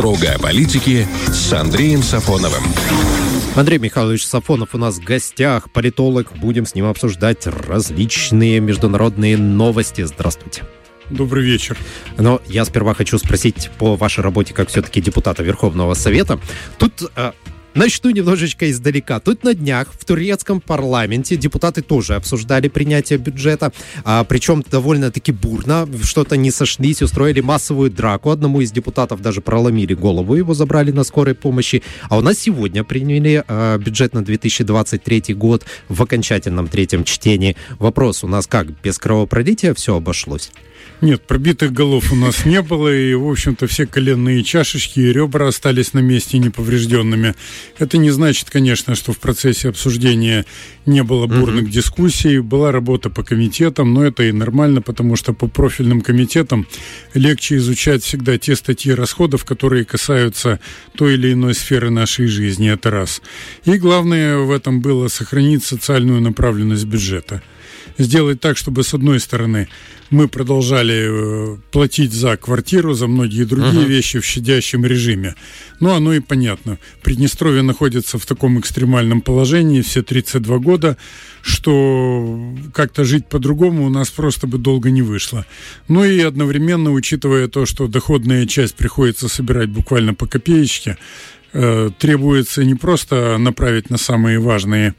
Строго о политике с Андреем Сафоновым. Андрей Михайлович Сафонов у нас в гостях, политолог. Будем с ним обсуждать различные международные новости. Здравствуйте. Добрый вечер. Но я сперва хочу спросить по вашей работе как все-таки депутата Верховного Совета. Тут э, Начну немножечко издалека. Тут на днях в турецком парламенте депутаты тоже обсуждали принятие бюджета, а, причем довольно-таки бурно, что-то не сошлись, устроили массовую драку. Одному из депутатов даже проломили голову, его забрали на скорой помощи. А у нас сегодня приняли а, бюджет на 2023 год в окончательном третьем чтении. Вопрос у нас как, без кровопролития все обошлось? Нет, пробитых голов у нас не было, и, в общем-то, все коленные чашечки и ребра остались на месте неповрежденными. Это не значит, конечно, что в процессе обсуждения не было бурных угу. дискуссий, была работа по комитетам, но это и нормально, потому что по профильным комитетам легче изучать всегда те статьи расходов, которые касаются той или иной сферы нашей жизни, это раз. И главное в этом было сохранить социальную направленность бюджета сделать так, чтобы с одной стороны мы продолжали э, платить за квартиру, за многие другие uh-huh. вещи в щадящем режиме. Ну, оно и понятно. Приднестровье находится в таком экстремальном положении все 32 года, что как-то жить по-другому у нас просто бы долго не вышло. Ну и одновременно, учитывая то, что доходная часть приходится собирать буквально по копеечке, требуется не просто направить на самые важные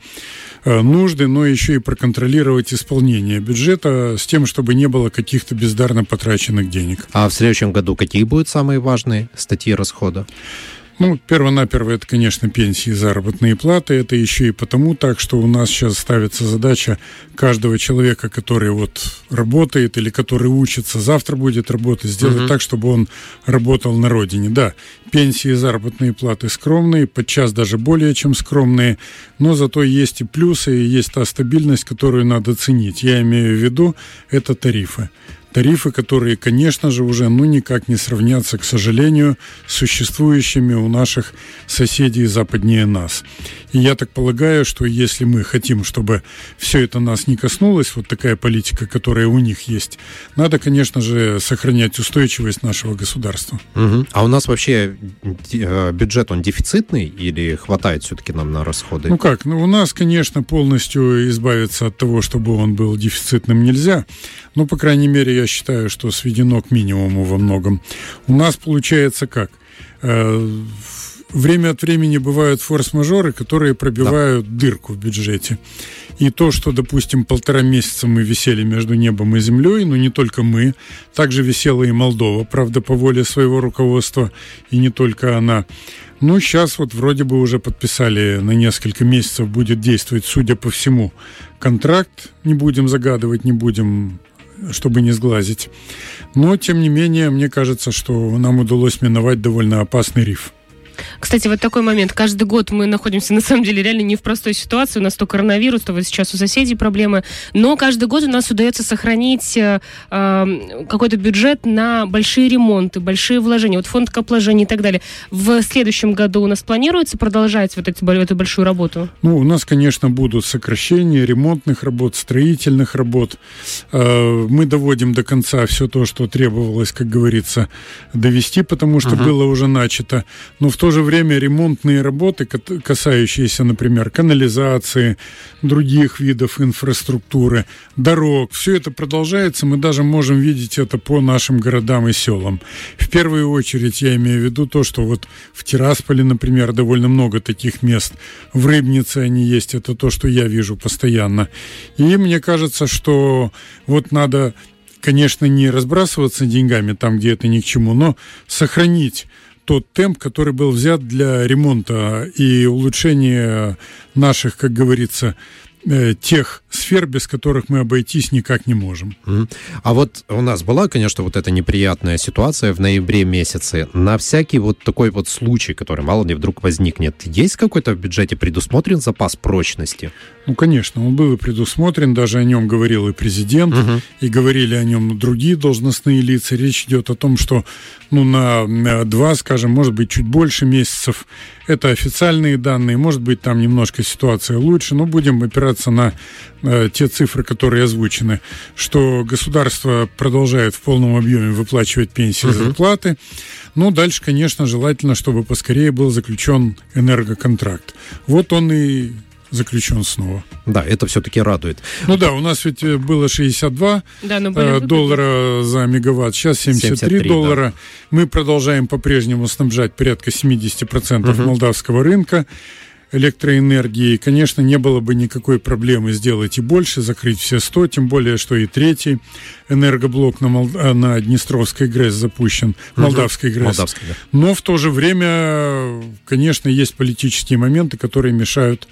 Э, нужды, но еще и проконтролировать исполнение бюджета с тем, чтобы не было каких-то бездарно потраченных денег. А в следующем году какие будут самые важные статьи расхода? Ну, перво-наперво это, конечно, пенсии, заработные платы. Это еще и потому так, что у нас сейчас ставится задача каждого человека, который вот работает или который учится, завтра будет работать, сделать uh-huh. так, чтобы он работал на родине. Да, пенсии и заработные платы скромные, подчас даже более чем скромные, но зато есть и плюсы, и есть та стабильность, которую надо ценить. Я имею в виду, это тарифы тарифы, которые, конечно же, уже ну никак не сравнятся, к сожалению, с существующими у наших соседей западнее нас. И я так полагаю, что если мы хотим, чтобы все это нас не коснулось, вот такая политика, которая у них есть, надо, конечно же, сохранять устойчивость нашего государства. Угу. А у нас вообще э, бюджет, он дефицитный или хватает все-таки нам на расходы? Ну как, ну у нас, конечно, полностью избавиться от того, чтобы он был дефицитным нельзя. Ну, по крайней мере, я считаю, что сведено к минимуму во многом. У нас получается как? Э, время от времени бывают форс-мажоры, которые пробивают да. дырку в бюджете. И то, что, допустим, полтора месяца мы висели между небом и землей, но не только мы, также висела и Молдова, правда, по воле своего руководства, и не только она. Ну, сейчас вот вроде бы уже подписали на несколько месяцев будет действовать, судя по всему, контракт. Не будем загадывать, не будем чтобы не сглазить. Но, тем не менее, мне кажется, что нам удалось миновать довольно опасный риф. Кстати, вот такой момент. Каждый год мы находимся, на самом деле, реально не в простой ситуации. У нас то коронавирус, то вот сейчас у соседей проблемы. Но каждый год у нас удается сохранить э, э, какой-то бюджет на большие ремонты, большие вложения. Вот фонд капложений и так далее. В следующем году у нас планируется продолжать вот эти, эту большую работу? Ну, у нас, конечно, будут сокращения ремонтных работ, строительных работ. Э, мы доводим до конца все то, что требовалось, как говорится, довести, потому что uh-huh. было уже начато. Но в то же время ремонтные работы, касающиеся, например, канализации, других видов инфраструктуры, дорог, все это продолжается. Мы даже можем видеть это по нашим городам и селам. В первую очередь я имею в виду то, что вот в Тирасполе, например, довольно много таких мест. В Рыбнице они есть. Это то, что я вижу постоянно. И мне кажется, что вот надо конечно, не разбрасываться деньгами там, где это ни к чему, но сохранить тот темп, который был взят для ремонта и улучшения наших, как говорится, э, тех сфер, без которых мы обойтись никак не можем. А вот у нас была, конечно, вот эта неприятная ситуация в ноябре месяце. На всякий вот такой вот случай, который мало ли вдруг возникнет, есть какой-то в бюджете предусмотрен запас прочности? Ну, конечно, он был и предусмотрен, даже о нем говорил и президент, угу. и говорили о нем другие должностные лица. Речь идет о том, что ну, на два, скажем, может быть, чуть больше месяцев это официальные данные, может быть, там немножко ситуация лучше, но будем опираться на Э, те цифры, которые озвучены, что государство продолжает в полном объеме выплачивать пенсии и зарплаты. Ну, дальше, конечно, желательно, чтобы поскорее был заключен энергоконтракт. Вот он и заключен снова. Да, это все-таки радует. Ну да, у нас ведь э, было 62 Да, но э, доллара за мегаватт, сейчас 73, 73, доллара. Мы продолжаем по-прежнему снабжать порядка 70% Мгм. молдавского рынка электроэнергии. Конечно, не было бы никакой проблемы сделать и больше, закрыть все 100, тем более, что и третий энергоблок на, Мол- э, на Днестровской ГРЭС запущен, Молдавской ГРЭС. Молдавский, да. Но в то же время, конечно, есть политические моменты, которые мешают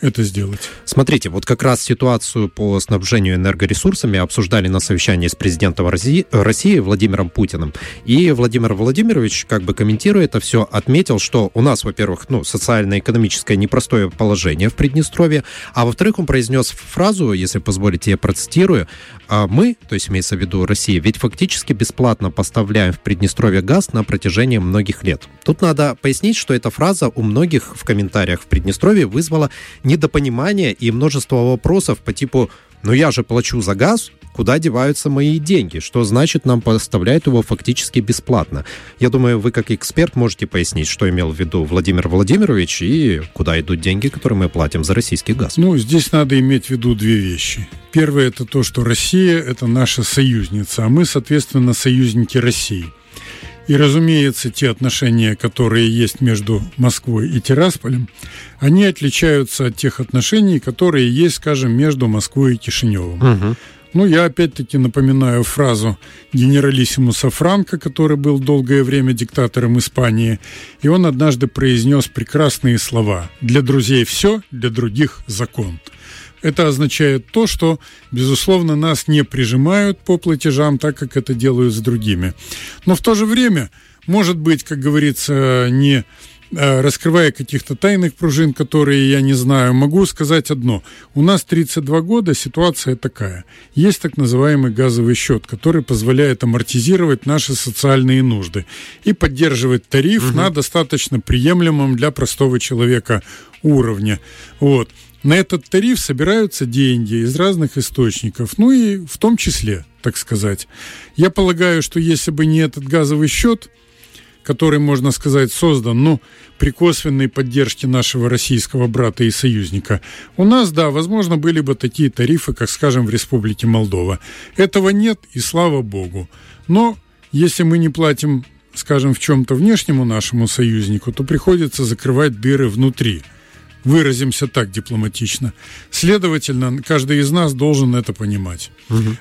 это сделать. Смотрите, вот как раз ситуацию по снабжению энергоресурсами обсуждали на совещании с президентом России, Владимиром Путиным. И Владимир Владимирович, как бы комментируя это все, отметил, что у нас, во-первых, ну, социально-экономическое непростое положение в Приднестровье, а во-вторых, он произнес фразу, если позволите, я процитирую, «А мы, то есть имеется в виду Россия, ведь фактически бесплатно поставляем в Приднестровье газ на протяжении многих лет. Тут надо пояснить, что эта фраза у многих в комментариях в Приднестровье вызвала недопонимание и множество вопросов по типу «Ну я же плачу за газ, куда деваются мои деньги? Что значит нам поставляют его фактически бесплатно?» Я думаю, вы как эксперт можете пояснить, что имел в виду Владимир Владимирович и куда идут деньги, которые мы платим за российский газ. Ну, здесь надо иметь в виду две вещи. Первое – это то, что Россия – это наша союзница, а мы, соответственно, союзники России. И, разумеется, те отношения, которые есть между Москвой и Тирасполем, они отличаются от тех отношений, которые есть, скажем, между Москвой и Кишиневым. Мгм. Ну, я опять-таки напоминаю фразу генералиссимуса Франка, который был долгое время диктатором Испании, и он однажды произнес прекрасные слова «Для друзей все, для других закон». Это означает то, что, безусловно, нас не прижимают по платежам, так как это делают с другими. Но в то же время, может быть, как говорится, не э, раскрывая каких-то тайных пружин, которые я не знаю, могу сказать одно. У нас 32 года, ситуация такая. Есть так называемый газовый счет, который позволяет амортизировать наши социальные нужды и поддерживать тариф на достаточно приемлемом для простого человека уровне. Вот. На этот тариф собираются деньги из разных источников, ну и в том числе, так сказать. Я полагаю, что если бы не этот газовый счет, который, можно сказать, создан, ну, при косвенной поддержке нашего российского брата и союзника, у нас, да, возможно, были бы такие тарифы, как, скажем, в Республике Молдова. Этого нет, и слава богу. Но если мы не платим, скажем, в чем-то внешнему нашему союзнику, то приходится закрывать дыры внутри. Выразимся так дипломатично. Следовательно, каждый из нас должен это понимать.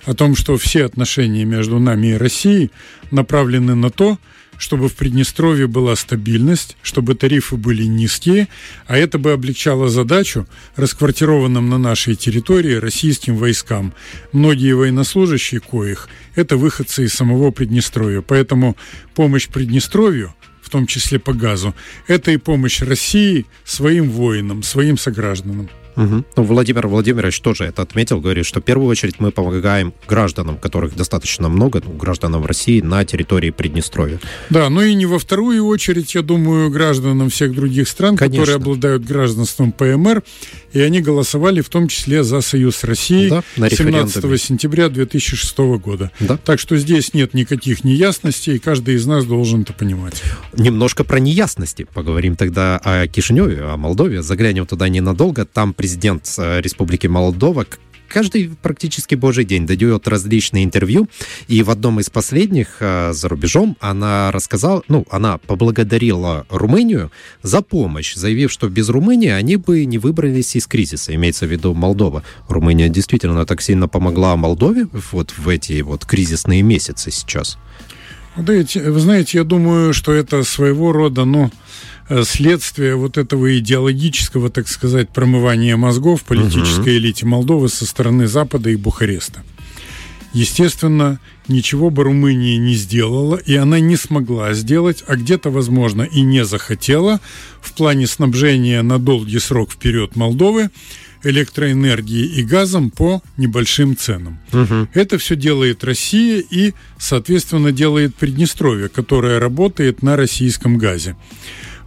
О том, что все отношения между нами и Россией направлены на то, чтобы в Приднестровье была стабильность, чтобы тарифы были низкие, а это бы облегчало задачу расквартированным на нашей территории российским войскам. Многие военнослужащие коих – это выходцы из самого Приднестровья. Поэтому помощь Приднестровью в том числе по газу, это и помощь России своим воинам, своим согражданам. Мгм. Ну, Владимир Владимирович тоже это отметил, говорит, что в первую очередь мы помогаем гражданам, которых достаточно много, ну, гражданам России на территории Приднестровья. Да, ну и не во вторую очередь, я думаю, гражданам всех других стран, Конечно. которые обладают гражданством ПМР, и они голосовали в том числе за Союз России Да, на 17 референдуме. сентября 2006 года. Да. Так что здесь нет никаких неясностей, и каждый из нас должен это понимать. Немножко про неясности. Поговорим тогда о Кишиневе, о Молдове. Заглянем туда ненадолго. Там президент э, Республики Молдова каждый практически божий день дает различные интервью. И в одном из последних э, за рубежом она рассказала, ну, она поблагодарила Румынию за помощь, заявив, что без Румынии они бы не выбрались из кризиса, имеется в виду Молдова. Румыния действительно так сильно помогла Молдове вот в эти вот кризисные месяцы сейчас. Да, эти- вы знаете, я думаю, что это своего рода, ну, э, следствие вот этого идеологического, так сказать, промывания мозгов политической элите Молдовы со стороны Запада и Бухареста. Естественно, ничего бы Румыния не сделала, и она не смогла сделать, а где-то, возможно, и не захотела в плане снабжения на долгий срок вперед Молдовы электроэнергией и газом по небольшим ценам. Это все делает Россия и, соответственно, делает Приднестровье, которое работает на российском газе.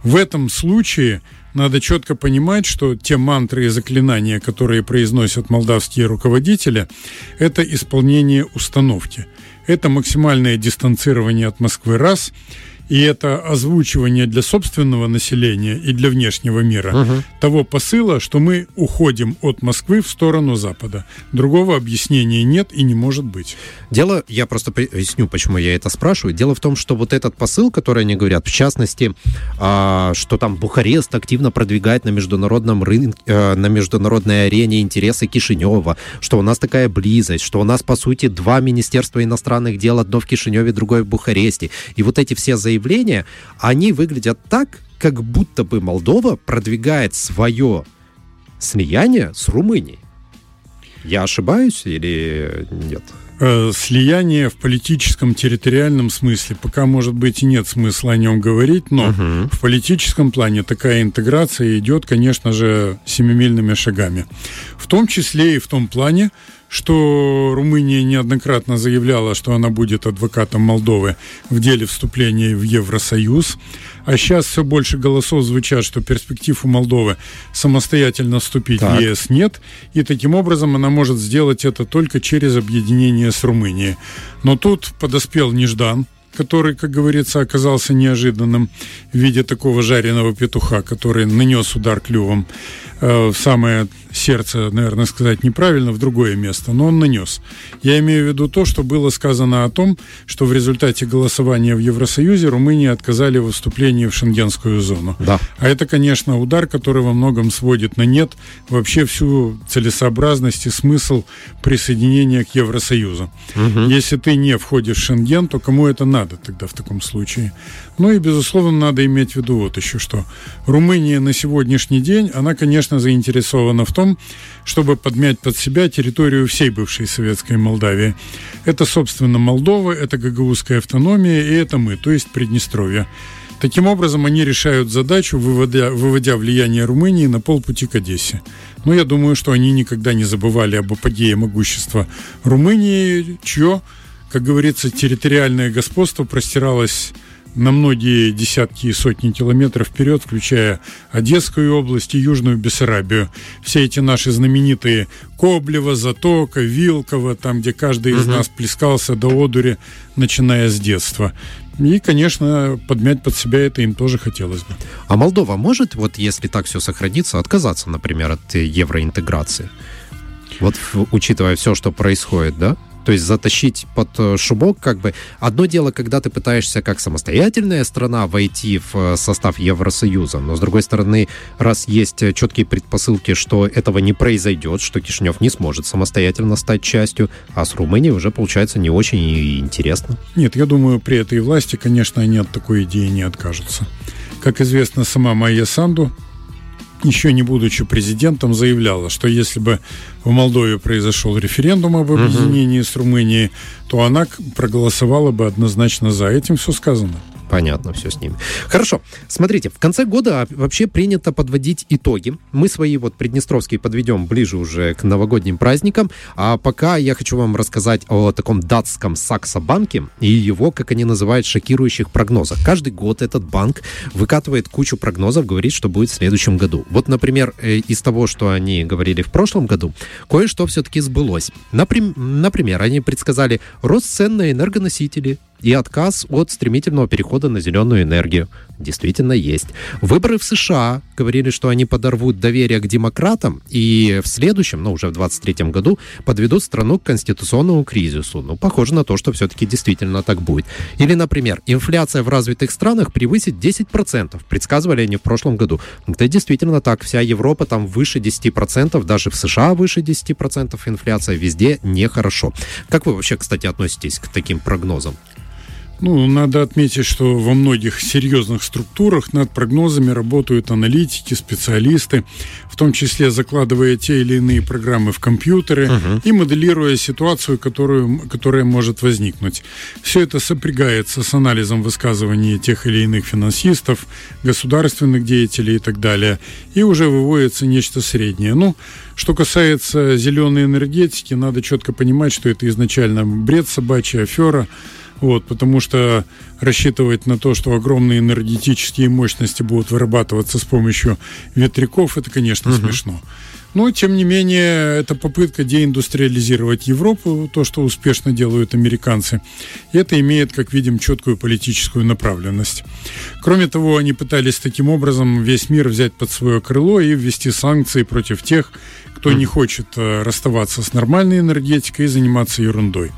В этом случае надо четко понимать, что те мантры и заклинания, которые произносят молдавские руководители, это исполнение установки. Это максимальное дистанцирование от Москвы раз. И это озвучивание для собственного населения и для внешнего мира Мгм. того посыла, что мы уходим от Москвы в сторону Запада. Другого объяснения нет и не может быть. Дело, я просто поясню, почему я это спрашиваю. Дело в том, что вот этот посыл, который они говорят, в частности, а, что там Бухарест активно продвигает на международном рынке, э, на международной арене интересы Кишинева, что у нас такая близость, что у нас, по сути, два министерства иностранных дел, одно в Кишиневе, другое в Бухаресте. И вот эти все заявления, они выглядят так, как будто бы Молдова продвигает свое слияние с Румынией. Я ошибаюсь или нет? Э, Слияние в политическом территориальном смысле пока, может быть, и нет смысла о нем говорить, но Мгм. в политическом плане такая интеграция идет, конечно же, семимильными шагами. В том числе и в том плане, что Румыния неоднократно заявляла, что она будет адвокатом Молдовы в деле вступления в Евросоюз. А сейчас все больше голосов звучат, что перспектив у Молдовы самостоятельно вступить Так. в ЕС нет. И таким образом она может сделать это только через объединение с Румынией. Но тут подоспел Неждан, который, как говорится, оказался неожиданным в виде такого жареного петуха, который нанес удар клювом э, в самое сердце, наверное, сказать неправильно, в другое место, но он нанес. Я имею в виду то, что было сказано о том, что в результате голосования в Евросоюзе Румынии отказали в вступлении в шенгенскую зону. Да. А это, конечно, удар, который во многом сводит на нет вообще всю целесообразность и смысл присоединения к Евросоюзу. Если ты не входишь в Шенген, то кому это надо тогда в таком случае? Ну и, безусловно, надо иметь в виду вот еще что. Румыния на сегодняшний день, она, конечно, заинтересована в том, чтобы подмять под себя территорию всей бывшей советской Молдавии. Это, собственно, Молдова, это гагаузская автономия и это мы, то есть Приднестровье. Таким образом, они решают задачу, выводя, выводя влияние Румынии на полпути к Одессе. Но я думаю, что они никогда не забывали об апогее могущества Румынии, чье, как говорится, территориальное господство простиралось на многие десятки и сотни километров вперед, включая Одесскую область и Южную Бессарабию. Все эти наши знаменитые Коблево, Затока, Вилково, там, где каждый из нас плескался до одури, начиная с детства. И, конечно, подмять под себя это им тоже хотелось бы. А Молдова может, вот если так все сохранится, отказаться, например, от э, евроинтеграции? Вот учитывая все, что происходит, да? То есть затащить под э, шубок, как бы... Одно дело, когда ты пытаешься как самостоятельная страна войти в э, состав Евросоюза, но с другой стороны, раз есть э, четкие предпосылки, что этого не произойдет, что Кишинев не сможет самостоятельно стать частью, а с Румынией уже получается не очень интересно. Нет, я думаю, при этой власти, конечно, они от такой идеи не откажутся. Как известно, сама Майя Санду, еще не будучи президентом, заявляла, что если бы в Молдове произошел референдум об объединении с Румынией, то она проголосовала бы однозначно за. Этим все сказано. Понятно все с ними. Хорошо. Смотрите, в конце года вообще принято подводить итоги. Мы свои вот приднестровские подведем ближе уже к новогодним праздникам. А пока я хочу вам рассказать о таком датском Саксо-банке и его, как они называют, шокирующих прогнозах. Каждый год этот банк выкатывает кучу прогнозов, говорит, что будет в следующем году. Вот, например, э, из того, что они говорили в прошлом году, кое-что все-таки сбылось. Наприм- Например, они предсказали рост цен на энергоносители, и отказ от стремительного перехода на зеленую энергию. Действительно есть. Выборы в США говорили, что они подорвут доверие к демократам и в следующем, ну уже в 23 году, подведут страну к конституционному кризису. Ну, похоже на то, что все-таки действительно так будет. Или, например, инфляция в развитых странах превысит 10%. Предсказывали они в прошлом году. Это действительно так. Вся Европа там выше 10%, даже в США выше 10% инфляция. Везде нехорошо. Как вы вообще, кстати, относитесь к таким прогнозам? Ну, надо отметить, что во многих серьезных структурах над прогнозами работают аналитики, специалисты, в том числе закладывая те или иные программы в компьютеры и моделируя ситуацию, которую, которая может возникнуть. Все это сопрягается с анализом высказываний тех или иных финансистов, государственных деятелей и так далее, и уже выводится нечто среднее. Ну, что касается зеленой энергетики, надо четко понимать, что это изначально бред собачья афера, вот, потому что рассчитывать на то, что огромные энергетические мощности будут вырабатываться с помощью ветряков, это, конечно, смешно. Но, тем не менее, это попытка деиндустриализировать Европу, то, что успешно делают американцы. И это имеет, как видим, четкую политическую направленность. Кроме того, они пытались таким образом весь мир взять под свое крыло и ввести санкции против тех, кто не хочет э, расставаться с нормальной энергетикой и заниматься ерундой.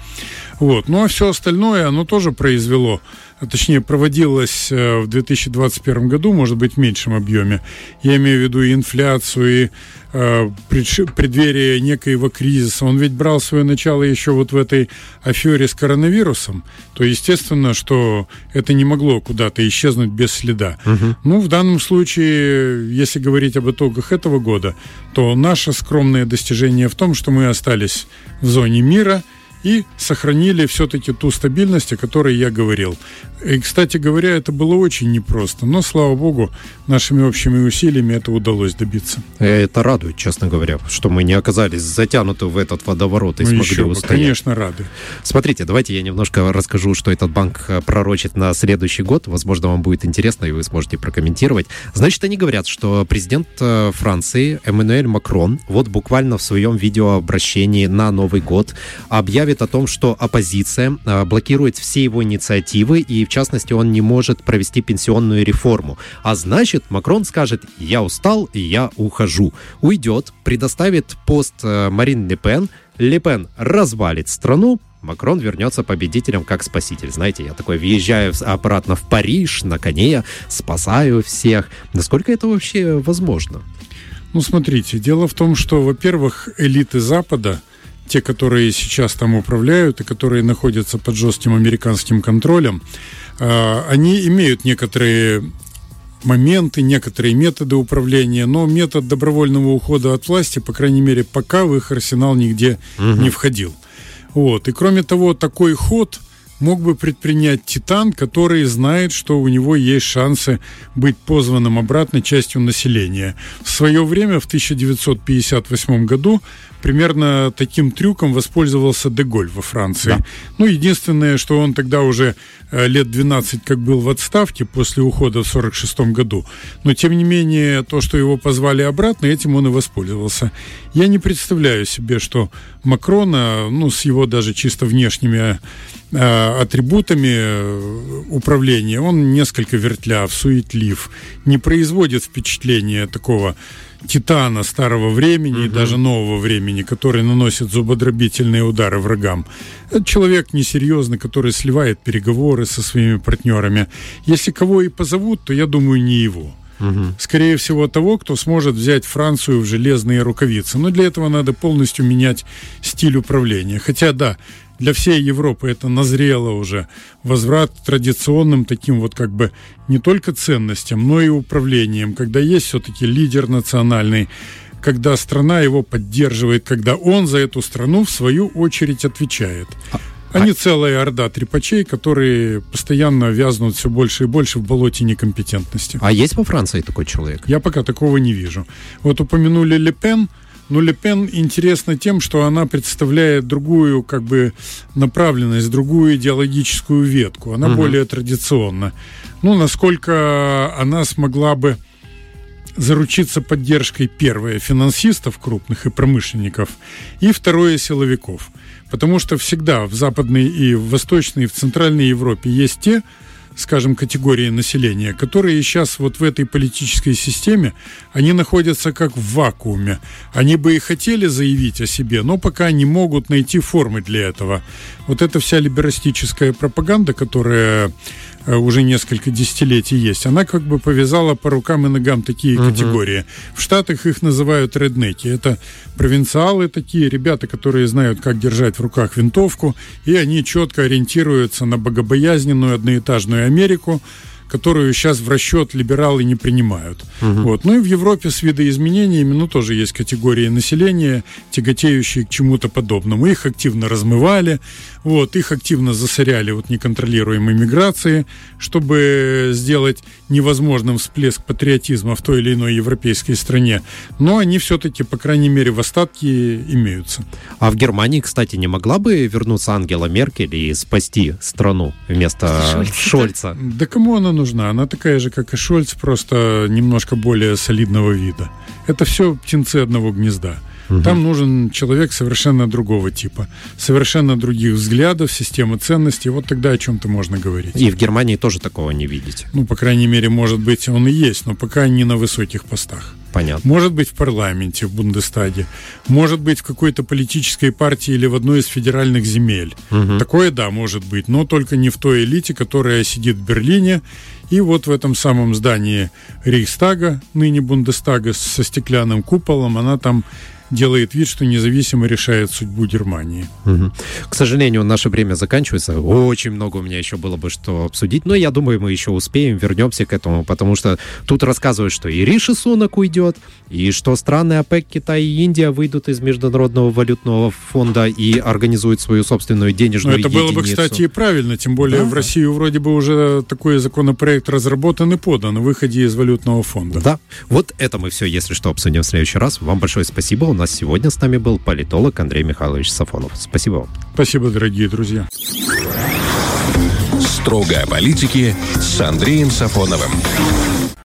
Вот. Ну а все остальное, оно тоже произвело точнее проводилось э, в 2021 году, может быть, в меньшем объеме. Я имею в виду и инфляцию, и э, преддверие некоего кризиса. Он ведь брал свое начало еще вот в этой афере с коронавирусом. То естественно, что это не могло куда-то исчезнуть без следа. Угу. Ну, в данном случае, если говорить об итогах этого года, то наше скромное достижение в том, что мы остались в зоне мира – и сохранили все-таки ту стабильность, о которой я говорил. И, кстати говоря, это было очень непросто, но, слава богу, нашими общими усилиями это удалось добиться. Это радует, честно говоря, что мы не оказались затянуты в этот водоворот и ну, смогли еще устоять. конечно, рады. Смотрите, давайте я немножко расскажу, что этот банк э, пророчит на следующий год. Возможно, вам будет интересно, и вы сможете прокомментировать. Значит, они говорят, что президент э, Франции Эммануэль Макрон вот буквально в своем видеообращении на Новый год объявит о том, что оппозиция э, блокирует все его инициативы и частности, он не может провести пенсионную реформу. А значит, Макрон скажет, я устал я ухожу. Уйдет, предоставит пост э, Марин Ле Пен, Ле Пен развалит страну, Макрон вернется победителем как спаситель. Знаете, я такой въезжаю обратно в Париж на коне, спасаю всех. Насколько это вообще возможно? Ну, смотрите, дело в том, что, во-первых, элиты Запада, те, которые сейчас там управляют и которые находятся под жестким американским контролем, а, они имеют некоторые моменты, некоторые методы управления, но метод добровольного ухода от власти, по крайней мере, пока в их арсенал нигде угу. не входил. Вот. И кроме того, такой ход мог бы предпринять Титан, который знает, что у него есть шансы быть позванным обратно частью населения. В свое время, в 1958 году, примерно таким трюком воспользовался Деголь во Франции. Да. Ну, единственное, что он тогда уже э, лет 12 как был в отставке после ухода в 46 году. Но, тем не менее, то, что его позвали обратно, этим он и воспользовался. Я не представляю себе, что Макрона, ну, с его даже чисто внешними атрибутами э, управления, он несколько вертляв, суетлив, не производит впечатления такого титана старого времени и даже нового времени, который наносит зубодробительные удары врагам. Это человек несерьезный, который сливает переговоры со своими партнерами. Если кого и позовут, то я думаю, не его. Угу. Скорее всего, того, кто сможет взять Францию в железные рукавицы. Но для этого надо полностью менять стиль управления. Хотя, да, для всей Европы это назрело уже. Возврат к традиционным таким вот как бы не только ценностям, но и управлением, когда есть все-таки лидер национальный, когда страна его поддерживает, когда он за эту страну в свою очередь отвечает. А, а не целая орда трепачей, которые постоянно вязнут все больше и больше в болоте некомпетентности. А есть во Франции такой человек? Я пока такого не вижу. Вот упомянули Лепен. Но Ле Пен интересна тем, что она представляет другую как бы направленность, другую идеологическую ветку. Она угу. более традиционна. Ну, насколько она смогла бы заручиться поддержкой, первое, финансистов крупных и промышленников, и второе, силовиков. Потому что всегда в Западной и в Восточной, и в Центральной Европе есть те, скажем, категории населения, которые сейчас вот в этой политической системе, они находятся как в вакууме. Они бы и хотели заявить о себе, но пока не могут найти формы для этого. Вот эта вся либерастическая пропаганда, которая уже несколько десятилетий есть, она как бы повязала по рукам и ногам такие uh-huh. категории. В Штатах их называют реднеки. Это провинциалы такие, ребята, которые знают, как держать в руках винтовку, и они четко ориентируются на богобоязненную одноэтажную Америку, которую сейчас в расчет либералы не принимают. Угу. Вот. Ну и в Европе с видоизменениями, ну, тоже есть категории населения, тяготеющие к чему-то подобному. Их активно размывали, Вот, их активно засоряли вот неконтролируемой миграцией, чтобы сделать невозможным всплеск патриотизма в той или иной европейской стране. Но они все-таки, по крайней мере, в остатке имеются. А в Германии, кстати, не могла бы вернуться Ангела Меркель и спасти страну вместо Шольца? Шольца? Да кому она нужна? Она такая же, как и Шольц, просто немножко более солидного вида. Это все птенцы одного гнезда. Угу. Там нужен человек совершенно другого типа, совершенно других взглядов, системы ценностей. Вот тогда о чем-то можно говорить. И в Германии тоже такого не видите? Ну, по крайней мере, может быть, он и есть, но пока не на высоких постах. Понятно. Может быть, в парламенте, в Бундестаге. Может быть, в какой-то политической партии или в одной из федеральных земель. Угу. Такое, да, может быть, но только не в той элите, которая сидит в Берлине. И вот в этом самом здании Рейхстага, ныне Бундестага, со стеклянным куполом, она там делает вид, что независимо решает судьбу Германии. Угу. К сожалению, наше время заканчивается. Очень много у меня еще было бы что обсудить, но я думаю, мы еще успеем, вернемся к этому, потому что тут рассказывают, что и Риши Сунок уйдет, и что страны ОПЕК, Китай и Индия выйдут из Международного валютного фонда и организуют свою собственную денежную Но это единицу. было бы, кстати, и правильно, тем более да. в Россию вроде бы уже такой законопроект разработан и подан о выходе из валютного фонда. Да, вот это мы все, если что, обсудим в следующий раз. Вам большое спасибо. У нас сегодня с нами был политолог Андрей Михайлович Сафонов. Спасибо вам. Спасибо, дорогие друзья. Строго о политике с Андреем Сафоновым.